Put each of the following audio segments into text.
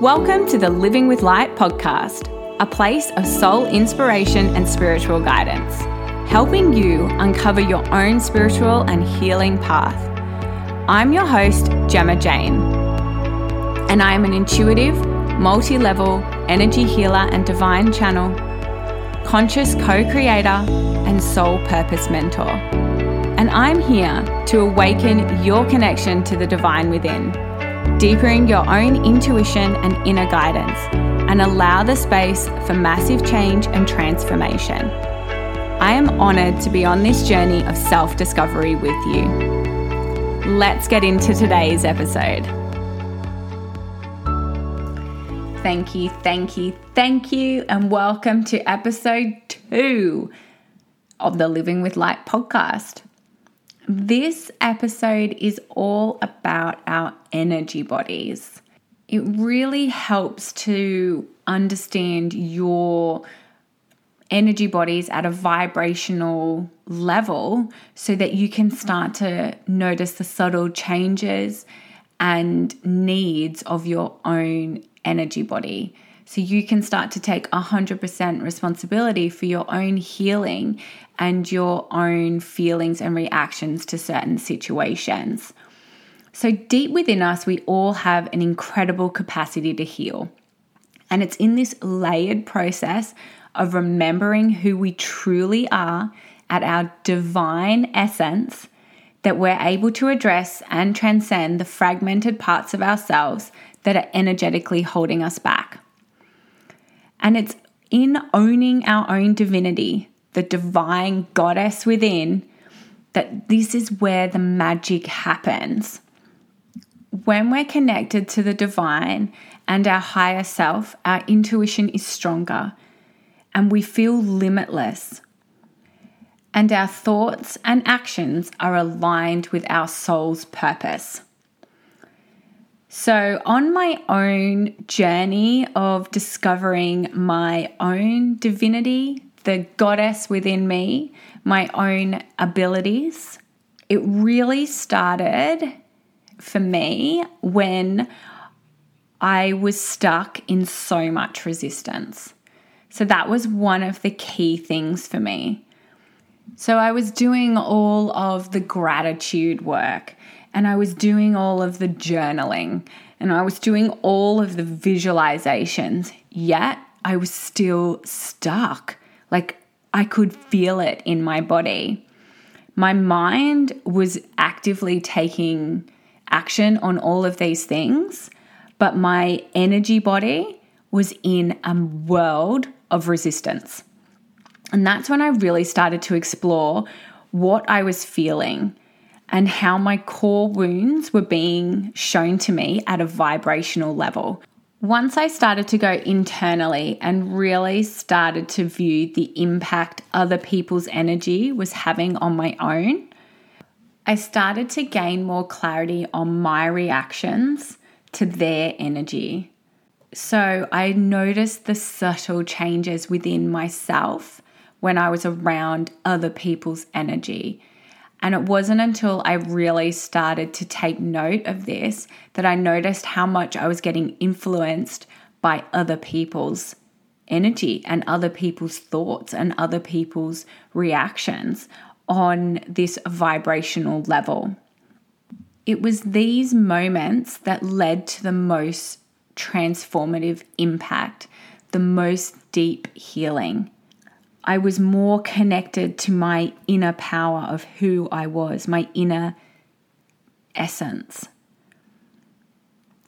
Welcome to the Living with Light podcast, a place of soul inspiration and spiritual guidance, helping you uncover your own spiritual and healing path. I'm your host, Gemma Jane, and I am an intuitive, multi level energy healer and divine channel, conscious co creator, and soul purpose mentor. And I'm here to awaken your connection to the divine within deepening your own intuition and inner guidance, and allow the space for massive change and transformation. I am honoured to be on this journey of self discovery with you. Let's get into today's episode. Thank you, thank you, thank you, and welcome to episode two of the Living with Light podcast. This episode is all about our energy bodies. It really helps to understand your energy bodies at a vibrational level so that you can start to notice the subtle changes and needs of your own energy body. So you can start to take 100% responsibility for your own healing and your own feelings and reactions to certain situations. So, deep within us, we all have an incredible capacity to heal. And it's in this layered process of remembering who we truly are at our divine essence that we're able to address and transcend the fragmented parts of ourselves that are energetically holding us back. And it's in owning our own divinity, the divine goddess within, that this is where the magic happens. When we're connected to the divine and our higher self, our intuition is stronger and we feel limitless. And our thoughts and actions are aligned with our soul's purpose. So, on my own journey of discovering my own divinity, the goddess within me, my own abilities, it really started for me when I was stuck in so much resistance. So, that was one of the key things for me. So, I was doing all of the gratitude work and I was doing all of the journaling and I was doing all of the visualizations, yet I was still stuck. Like I could feel it in my body. My mind was actively taking action on all of these things, but my energy body was in a world of resistance. And that's when I really started to explore what I was feeling and how my core wounds were being shown to me at a vibrational level. Once I started to go internally and really started to view the impact other people's energy was having on my own, I started to gain more clarity on my reactions to their energy. So I noticed the subtle changes within myself when I was around other people's energy. And it wasn't until I really started to take note of this that I noticed how much I was getting influenced by other people's energy and other people's thoughts and other people's reactions on this vibrational level. It was these moments that led to the most transformative impact, the most deep healing. I was more connected to my inner power of who I was, my inner essence.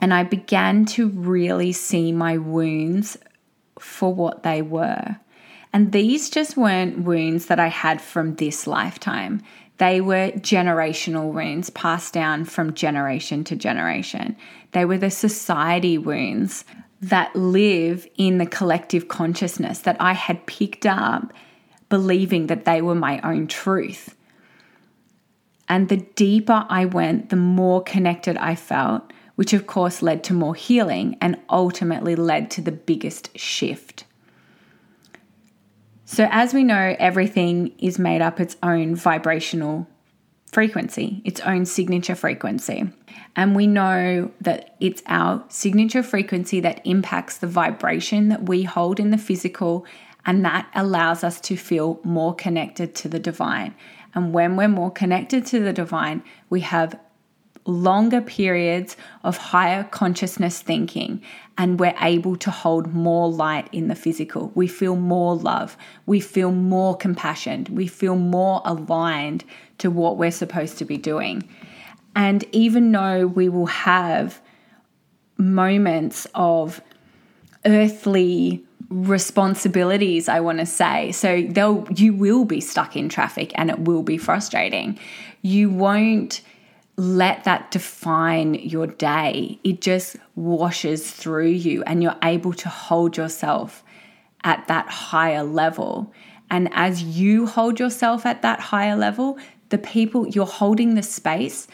And I began to really see my wounds for what they were. And these just weren't wounds that I had from this lifetime. They were generational wounds passed down from generation to generation. They were the society wounds that live in the collective consciousness that I had picked up, believing that they were my own truth. And the deeper I went, the more connected I felt, which of course led to more healing and ultimately led to the biggest shift. So, as we know, everything is made up its own vibrational frequency, its own signature frequency. And we know that it's our signature frequency that impacts the vibration that we hold in the physical, and that allows us to feel more connected to the divine. And when we're more connected to the divine, we have longer periods of higher consciousness thinking and we're able to hold more light in the physical. We feel more love. We feel more compassion. We feel more aligned to what we're supposed to be doing. And even though we will have moments of earthly responsibilities i want to say so they'll you will be stuck in traffic and it will be frustrating you won't let that define your day. It just washes through you and you're able to hold yourself at that higher level. And as you hold yourself at that higher level, the people you're holding the space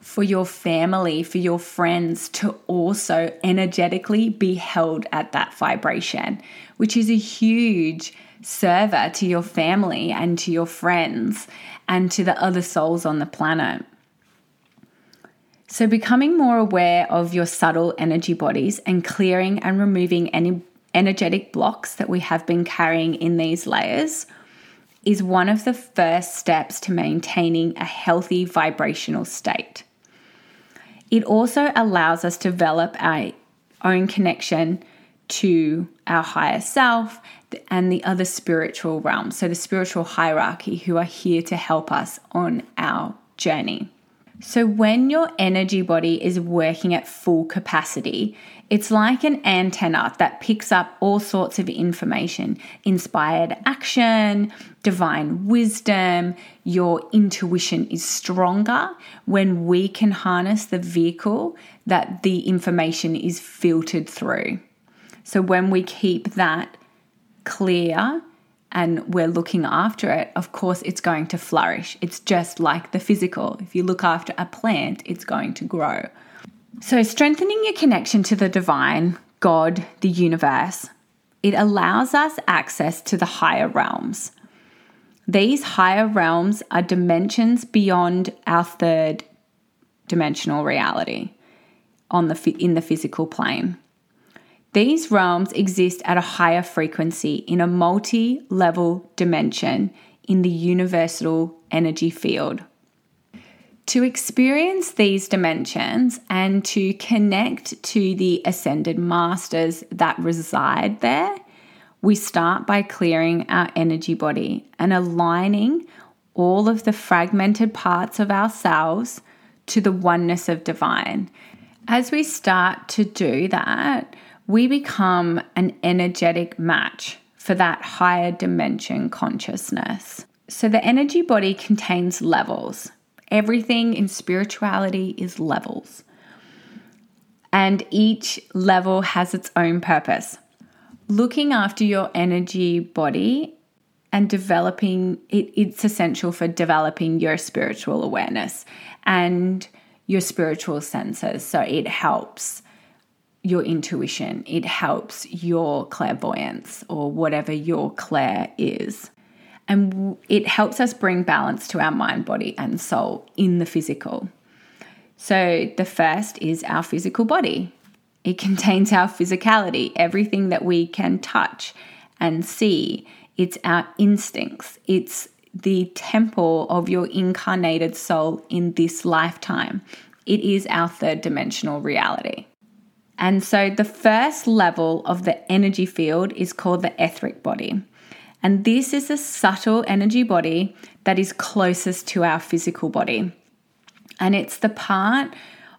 for your family, for your friends to also energetically be held at that vibration, which is a huge server to your family and to your friends and to the other souls on the planet. So, becoming more aware of your subtle energy bodies and clearing and removing any energetic blocks that we have been carrying in these layers is one of the first steps to maintaining a healthy vibrational state. It also allows us to develop our own connection to our higher self and the other spiritual realms, so the spiritual hierarchy who are here to help us on our journey. So, when your energy body is working at full capacity, it's like an antenna that picks up all sorts of information inspired action, divine wisdom. Your intuition is stronger when we can harness the vehicle that the information is filtered through. So, when we keep that clear and we're looking after it, of course, it's going to flourish. It's just like the physical. If you look after a plant, it's going to grow. So, strengthening your connection to the divine, God, the universe, it allows us access to the higher realms. These higher realms are dimensions beyond our third dimensional reality on the in the physical plane. These realms exist at a higher frequency in a multi level dimension in the universal energy field. To experience these dimensions and to connect to the ascended masters that reside there, we start by clearing our energy body and aligning all of the fragmented parts of ourselves to the oneness of divine. As we start to do that, we become an energetic match for that higher dimension consciousness. So the energy body contains levels. Everything in spirituality is levels. And each level has its own purpose. Looking after your energy body and developing it, it's essential for developing your spiritual awareness and your spiritual senses. So it helps your intuition, it helps your clairvoyance or whatever your clair is. And it helps us bring balance to our mind, body, and soul in the physical. So, the first is our physical body. It contains our physicality, everything that we can touch and see. It's our instincts. It's the temple of your incarnated soul in this lifetime. It is our third dimensional reality. And so the first level of the energy field is called the etheric body. And this is a subtle energy body that is closest to our physical body. And it's the part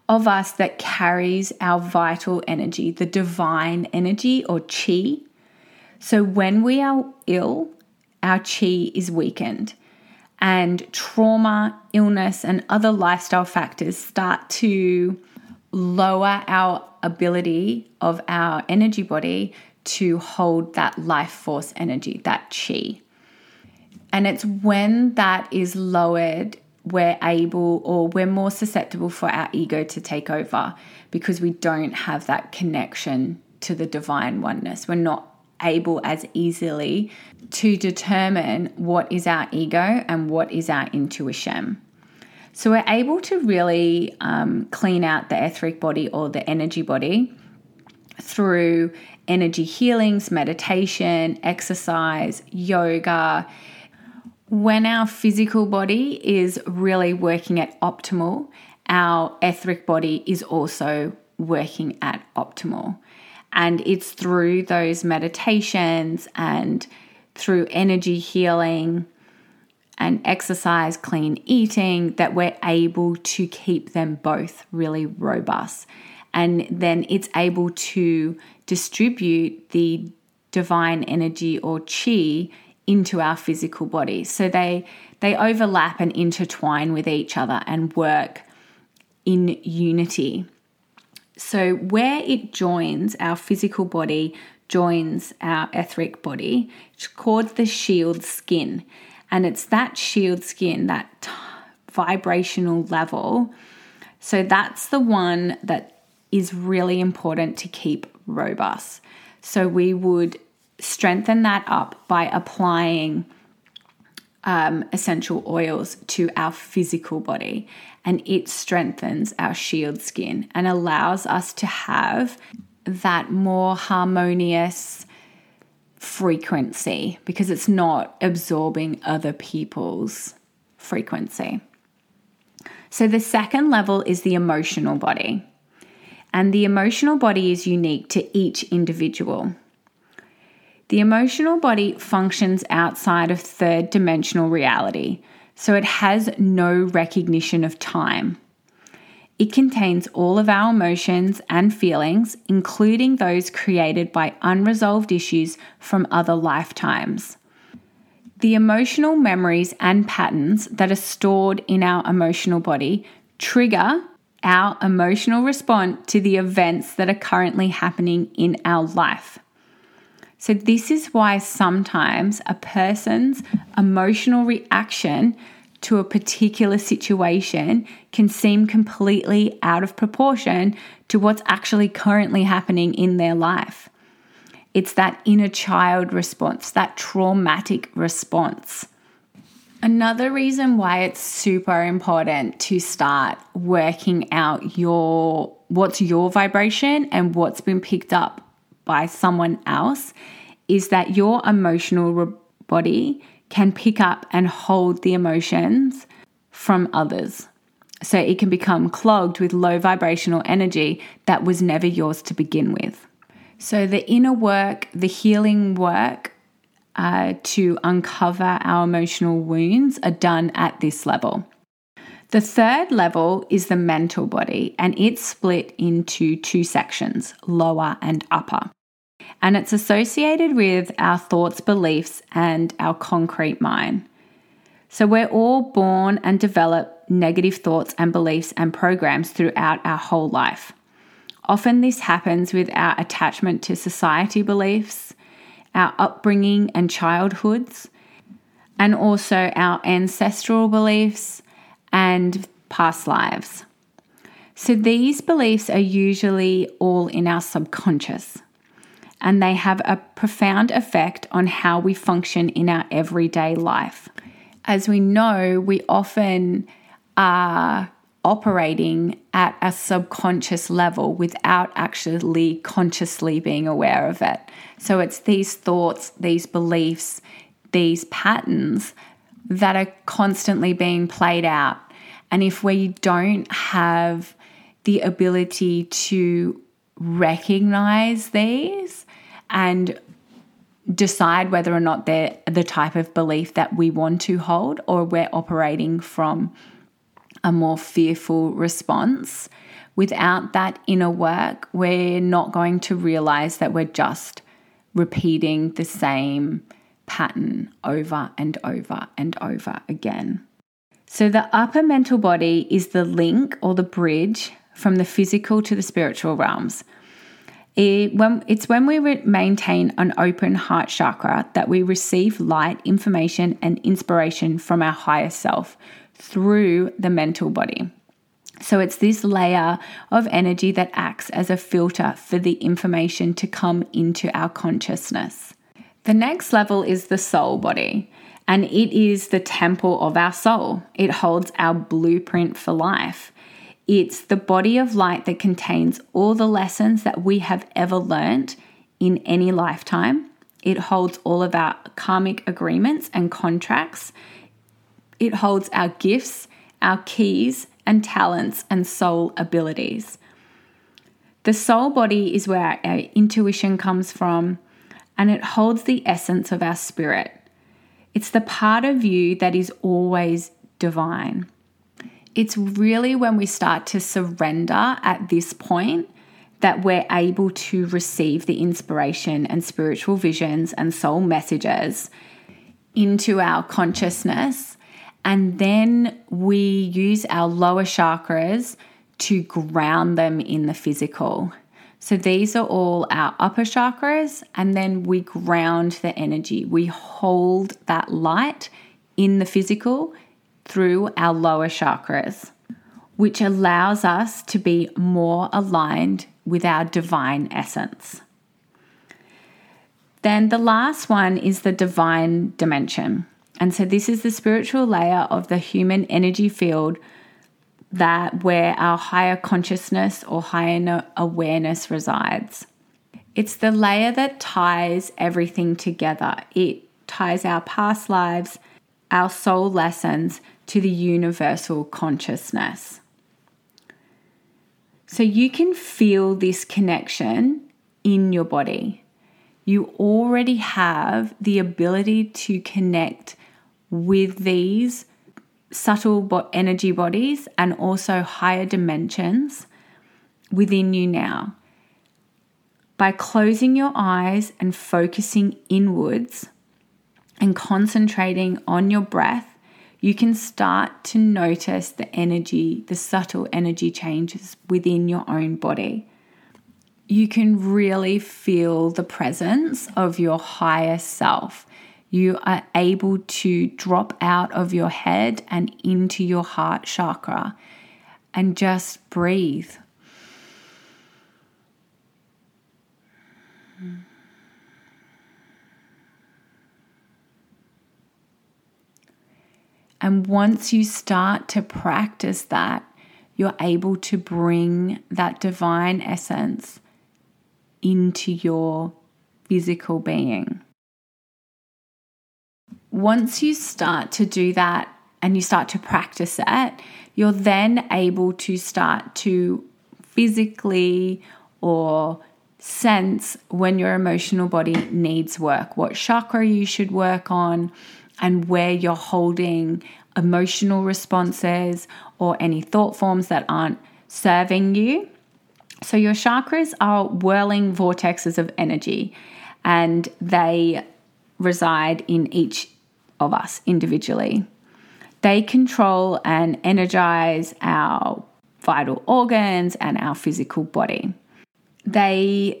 of us that carries our vital energy, the divine energy or chi. So when we are ill, our chi is weakened. And trauma, illness, and other lifestyle factors start to lower our ability of our energy body to hold that life force energy, that chi. And it's when that is lowered, we're able or we're more susceptible for our ego to take over because we don't have that connection to the divine oneness. We're not able as easily to determine what is our ego and what is our intuition. So we're able to really um, clean out the etheric body or the energy body through energy healings, meditation, exercise, yoga. When our physical body is really working at optimal, our etheric body is also working at optimal. And it's through those meditations and through energy healing and exercise, clean eating that we're able to keep them both really robust. And then it's able to distribute the divine energy or chi into our physical body. So they they overlap and intertwine with each other and work in unity. So, where it joins our physical body, joins our etheric body, it's called the shield skin. And it's that shield skin, that t- vibrational level. So, that's the one that is really important to keep robust. So, we would strengthen that up by applying um, essential oils to our physical body and it strengthens our shield skin and allows us to have that more harmonious frequency because it's not absorbing other people's frequency. So, the second level is the emotional body. And the emotional body is unique to each individual. The emotional body functions outside of third dimensional reality, so it has no recognition of time. It contains all of our emotions and feelings, including those created by unresolved issues from other lifetimes. The emotional memories and patterns that are stored in our emotional body trigger our emotional response to the events that are currently happening in our life. So, this is why sometimes a person's emotional reaction to a particular situation can seem completely out of proportion to what's actually currently happening in their life. It's that inner child response, that traumatic response. Another reason why it's super important to start working out your what's your vibration and what's been picked up by someone else is that your emotional body can pick up and hold the emotions from others. So it can become clogged with low vibrational energy that was never yours to begin with. So the inner work, the healing work uh, to uncover our emotional wounds are done at this level. The third level is the mental body, and it's split into two sections lower and upper and it's associated with our thoughts, beliefs, and our concrete mind. So we're all born and develop negative thoughts and beliefs and programs throughout our whole life. Often this happens with our attachment to society beliefs, our upbringing and childhoods, and also our ancestral beliefs and past lives. So these beliefs are usually all in our subconscious and they have a profound effect on how we function in our everyday life. As we know, we often are operating at a subconscious level without actually consciously being aware of it. So it's these thoughts, these beliefs, these patterns that are constantly being played out. And if we don't have the ability to recognize these, and decide whether or not they're the type of belief that we want to hold or we're operating from a more fearful response. Without that inner work, we're not going to realize that we're just repeating the same pattern over and over and over again. So, the upper mental body is the link or the bridge from the physical to the spiritual realms. It, when, it's when we re- maintain an open heart chakra that we receive light, information, and inspiration from our higher self through the mental body. So it's this layer of energy that acts as a filter for the information to come into our consciousness. The next level is the soul body. and it is the temple of our soul. It holds our blueprint for life. It's the body of light that contains all the lessons that we have ever learned in any lifetime. It holds all of our karmic agreements and contracts. It holds our gifts, our keys, and talents and soul abilities. The soul body is where our intuition comes from, and it holds the essence of our spirit. It's the part of you that is always divine. It's really when we start to surrender at this point that we're able to receive the inspiration and spiritual visions and soul messages into our consciousness. And then we use our lower chakras to ground them in the physical. So these are all our upper chakras, and then we ground the energy. We hold that light in the physical through our lower chakras, which allows us to be more aligned with our divine essence. Then the last one is the divine dimension. And so this is the spiritual layer of the human energy field that where our higher consciousness or higher awareness resides. It's the layer that ties everything together. It ties our past lives, our soul lessons to the universal consciousness. So you can feel this connection in your body. You already have the ability to connect with these subtle energy bodies and also higher dimensions within you now. By closing your eyes and focusing inwards and concentrating on your breath, you can start to notice the energy, the subtle energy changes within your own body. You can really feel the presence of your higher self you are able to drop out of your head and into your heart chakra and just breathe. And once you start to practice that, you're able to bring that divine essence into your physical being. Once you start to do that and you start to practice it, you're then able to start to physically or sense when your emotional body needs work, what chakra you should work on, and where you're holding emotional responses or any thought forms that aren't serving you. So, your chakras are whirling vortexes of energy and they reside in each of us individually. They control and energize our vital organs and our physical body. They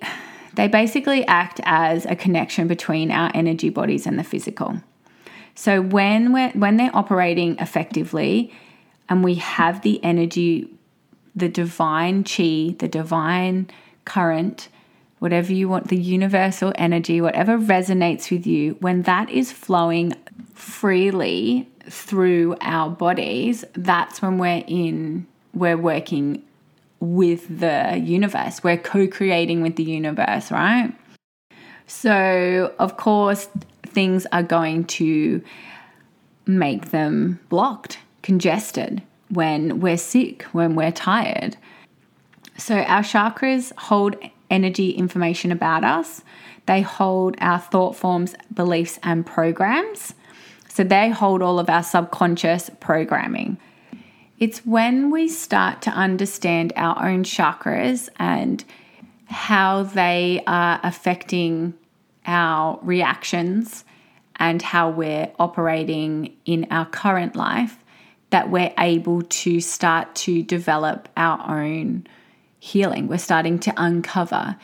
they basically act as a connection between our energy bodies and the physical. So when we're when they're operating effectively and we have the energy, the divine chi, the divine current, whatever you want, the universal energy, whatever resonates with you, when that is flowing freely through our bodies, that's when we're in, we're working with the universe. We're co creating with the universe, right? So, of course, things are going to make them blocked, congested when we're sick, when we're tired. So, our chakras hold energy information about us, they hold our thought forms, beliefs, and programs. So they hold all of our subconscious programming. It's when we start to understand our own chakras and how they are affecting our reactions and how we're operating in our current life that we're able to start to develop our own healing. We're starting to uncover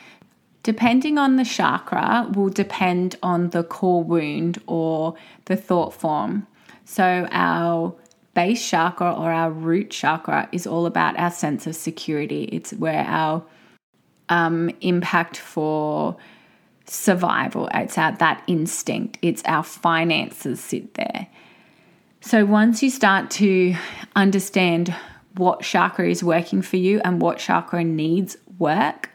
depending on the chakra, will depend on the core wound or the thought form. So, our base chakra or our root chakra is all about our sense of security. It's where our um, impact for survival, it's our that instinct, it's our finances sit there. So once you start to understand what chakra is working for you and what chakra needs work,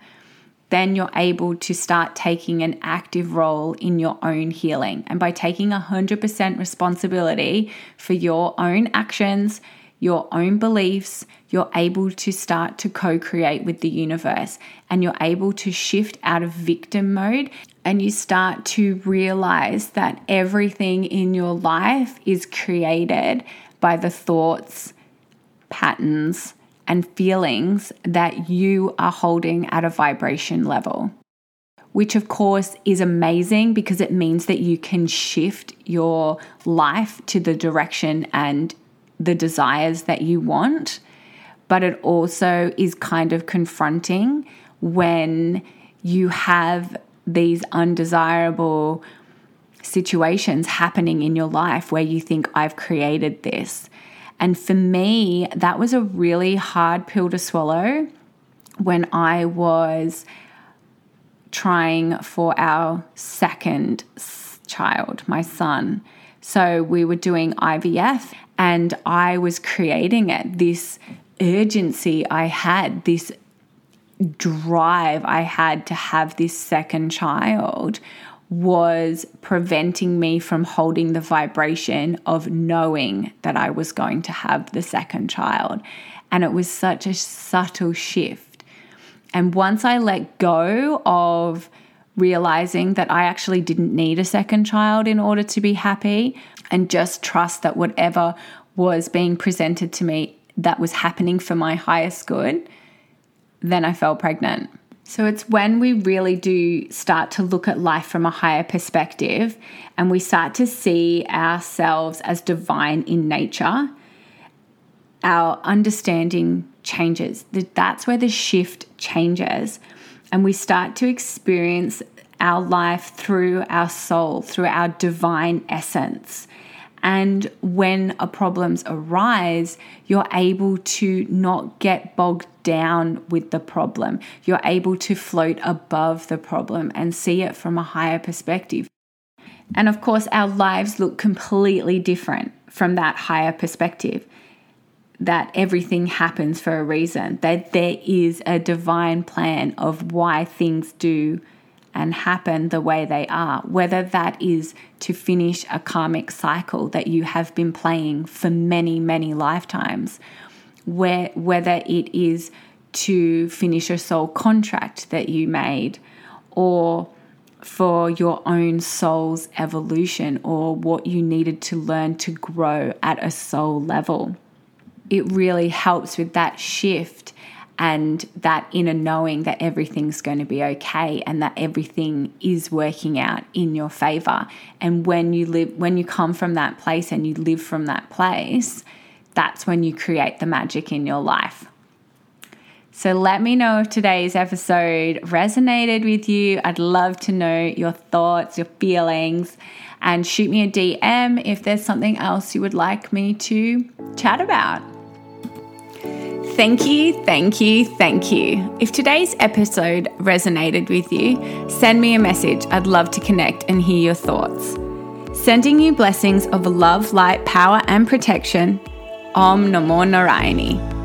then you're able to start taking an active role in your own healing. And by taking 100% responsibility for your own actions, your own beliefs, you're able to start to co create with the universe and you're able to shift out of victim mode and you start to realize that everything in your life is created by the thoughts, patterns, and feelings that you are holding at a vibration level. Which, of course, is amazing because it means that you can shift your life to the direction and the desires that you want. But it also is kind of confronting when you have these undesirable situations happening in your life where you think, I've created this. And for me, that was a really hard pill to swallow when I was trying for our second child, my son. So we were doing IVF and I was creating it, this urgency I had, this drive I had to have this second child was preventing me from holding the vibration of knowing that I was going to have the second child. And it was such a subtle shift. And once I let go of realizing that I actually didn't need a second child in order to be happy and just trust that whatever was being presented to me that was happening for my highest good, then I fell pregnant. So it's when we really do start to look at life from a higher perspective and we start to see ourselves as divine in nature, our understanding changes. That's where the shift changes. And we start to experience our life through our soul, through our divine essence. And when problems arise, you're able to not get bogged down with the problem. You're able to float above the problem and see it from a higher perspective. And of course, our lives look completely different from that higher perspective. That everything happens for a reason, that there is a divine plan of why things do and happen the way they are, whether that is to finish a karmic cycle that you have been playing for many, many lifetimes, where, whether it is to finish a soul contract that you made, or for your own soul's evolution, or what you needed to learn to grow at a soul level. It really helps with that shift and that inner knowing that everything's going to be okay and that everything is working out in your favor. And when you live when you come from that place and you live from that place that's when you create the magic in your life. So let me know if today's episode resonated with you. I'd love to know your thoughts your feelings and shoot me a dm if there's something else you would like me to chat about Thank you, thank you, thank you. If today's episode resonated with you, send me a message. I'd love to connect and hear your thoughts. Sending you blessings of love, light, power, and protection. Om Namo Narayani.